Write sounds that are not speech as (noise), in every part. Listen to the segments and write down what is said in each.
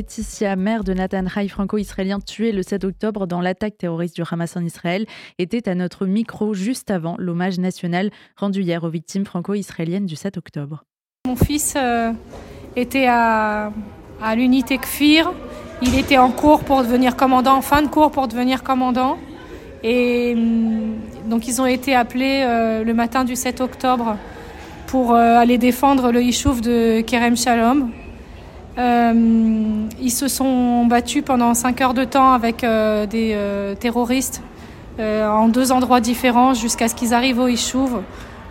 Laetitia, mère de Nathan Rai, franco-israélien tué le 7 octobre dans l'attaque terroriste du Hamas en Israël, était à notre micro juste avant l'hommage national rendu hier aux victimes franco-israéliennes du 7 octobre. Mon fils euh, était à, à l'unité Kfir. Il était en cours pour devenir commandant, en fin de cours pour devenir commandant. Et hum, donc ils ont été appelés euh, le matin du 7 octobre pour euh, aller défendre le Yishuv de Kerem Shalom. Euh, ils se sont battus pendant 5 heures de temps avec euh, des euh, terroristes en deux endroits différents jusqu'à ce qu'ils arrivent au Yishuv.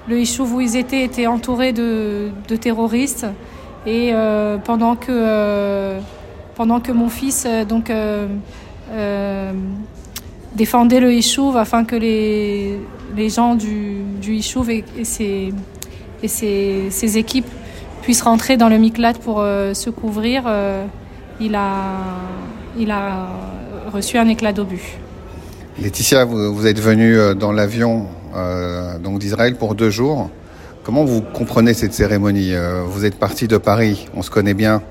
Le Yishuv où ils étaient était entouré de, terroristes et pendant que pendant que mon fils donc défendait le Yishuv afin que les, les gens du, du et, et, ses, et ses, ses équipes puissent rentrer dans le Miklat pour euh, se couvrir, euh, il, a, reçu un éclat d'obus. Laetitia, vous, êtes venue euh, dans l'avion d'Israël pour deux jours. Comment vous comprenez cette cérémonie Vous êtes parti de Paris, on se connaît bien.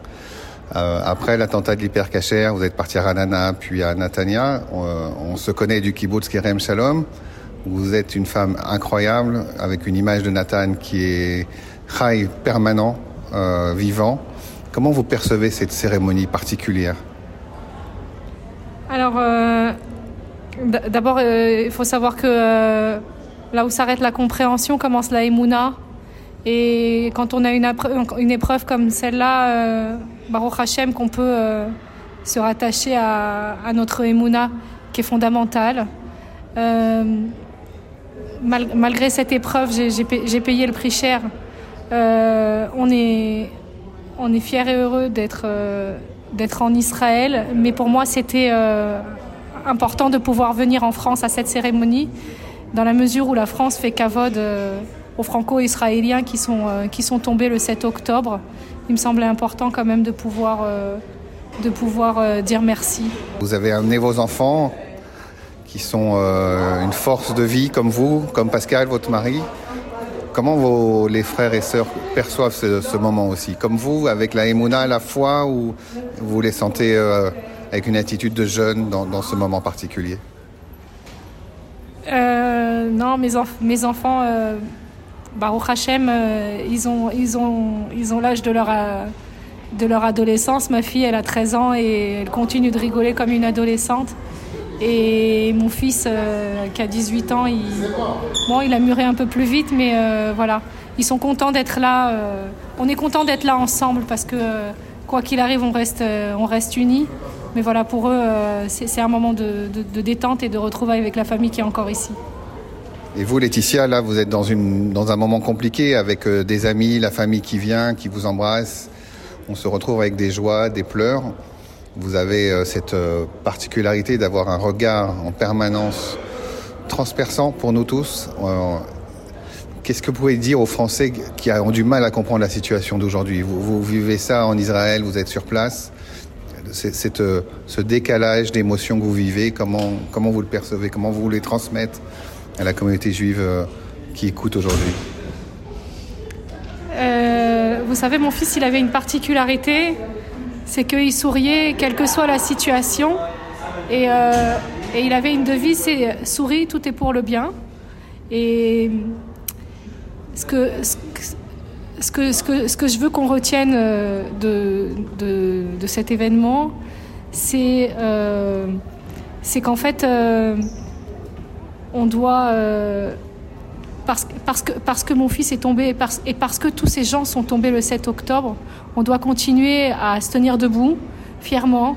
Après l'attentat de l'hypercacher, vous êtes parti à Ranana, puis à Natania. On, on se connaît du kibbutz Kerem Shalom. Vous êtes une femme incroyable, avec une image de Nathan qui est chai permanent, euh, vivant. Comment vous percevez cette cérémonie particulière? Alors, euh, d'abord, euh, il faut savoir que là où s'arrête la compréhension commence la Emouna. Et quand on a une, épreuve comme celle-là, Baruch Hashem, qu'on peut se rattacher à, notre Emouna qui est fondamentale. Mal- malgré cette épreuve, j'ai payé le prix cher. Euh, on est, on est fiers et heureux d'être euh, d'être en Israël, mais pour moi c'était euh, important de pouvoir venir en France à cette cérémonie, dans la mesure où la France fait cavode aux franco-israéliens qui sont, qui sont tombés le 7 octobre. Il me semblait important quand même de pouvoir, de pouvoir dire merci. Vous avez amené vos enfants qui sont une force de vie comme vous, comme Pascal, votre mari. Comment vos, les frères et sœurs perçoivent ce, moment aussi? Comme vous, avec la émouna, la foi, ou vous les sentez euh, avec une attitude de jeune dans, ce moment particulier? Euh, non, mes, enf- mes enfants, euh, Baruch Hashem, ils ont, ils ont, ils ont l'âge de leur, de leur adolescence. Ma fille, elle a 13 ans et elle continue de rigoler comme une adolescente. Et mon fils, euh, qui a 18 ans, il, bon, il a mûri un peu plus vite, mais euh, voilà. Ils sont contents d'être là. euh, on est content d'être là ensemble parce que, quoi qu'il arrive, on reste, on reste unis. Mais voilà, pour eux, c'est un moment de, de- détente et de retrouvailles avec la famille qui est encore ici. Et vous, Laetitia, là, vous êtes dans, une, dans un moment compliqué avec des amis, la famille qui vient, qui vous embrasse. On se retrouve avec des joies, des pleurs. Vous avez euh, cette euh, particularité d'avoir un regard en permanence transperçant pour nous tous. Euh, Qu'est-ce que vous pouvez dire aux Français qui ont du mal à comprendre la situation d'aujourd'hui? Vous, vivez ça en Israël, vous êtes sur place. Ce décalage d'émotions que vous vivez, comment, comment vous le percevez, comment vous les transmettez à la communauté juive qui écoute aujourd'hui? Vous savez, mon fils, il avait une particularité, c'est qu'il souriait quelle que soit la situation. Et, euh, il avait une devise, c'est souris, tout est pour le bien. Et ce que, ce que, ce que, je veux qu'on retienne euh, de, cet événement, c'est euh, qu'en fait, on doit... parce, que, mon fils est tombé et parce, que tous ces gens sont tombés le 7 octobre, on doit continuer à se tenir debout, fièrement,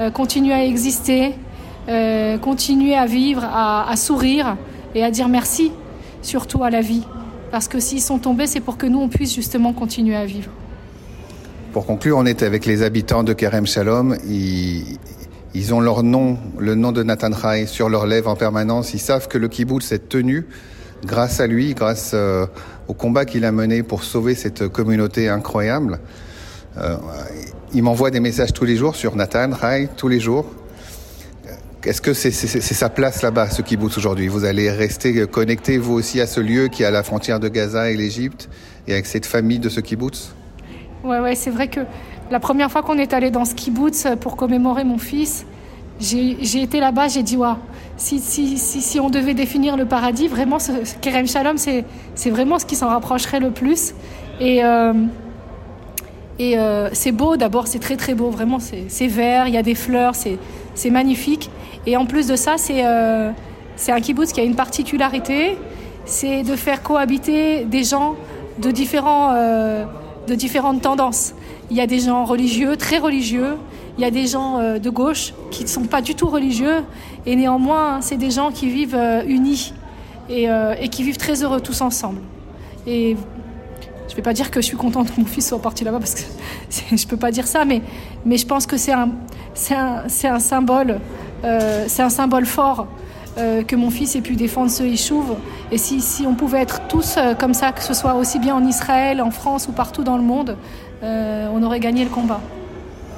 euh, continuer à exister, euh, continuer à vivre, à, sourire et à dire merci, surtout à la vie. Parce que s'ils sont tombés, c'est pour que nous, on puisse justement continuer à vivre. Pour conclure, on est avec les habitants de Kerem Shalom. Ils, ils ont leur nom, le nom de Nathan Rai sur leurs lèvres en permanence. Ils savent que le kibbutz est tenu grâce à lui, grâce euh, au combat qu'il a mené pour sauver cette communauté incroyable. Euh, il m'envoie des messages tous les jours sur Nathan Rai, tous les jours. Est-ce que c'est sa place là-bas, ce kibbutz aujourd'hui? Vous allez rester connecté, vous aussi, à ce lieu qui est à la frontière de Gaza et l'Égypte, et avec cette famille de ce kibbutz? Ouais, ouais, c'est vrai que la première fois qu'on est allé dans ce kibbutz pour commémorer mon fils, j'ai été là-bas, j'ai dit, waouh, si, on devait définir le paradis, vraiment, ce, Kerem Shalom, c'est vraiment ce qui s'en rapprocherait le plus. Et, euh, euh, c'est beau d'abord, c'est très très beau, vraiment, c'est vert, il y a des fleurs, c'est magnifique. Et en plus de ça, c'est euh, un kibbutz qui a une particularité, c'est de faire cohabiter des gens de, différents, de différentes tendances. Il y a des gens religieux, très religieux, il y a des gens euh, de gauche qui ne sont pas du tout religieux, et néanmoins, c'est des gens qui vivent euh, unis et, euh, et, qui vivent très heureux tous ensemble. Et je ne vais pas dire que je suis contente que mon fils soit parti là-bas, parce que (laughs) je ne peux pas dire ça, mais, je pense que c'est un, symbole, fort que mon fils ait pu défendre ce Yishuv. Et si, on pouvait être tous comme ça, que ce soit aussi bien en Israël, en France ou partout dans le monde, on aurait gagné le combat.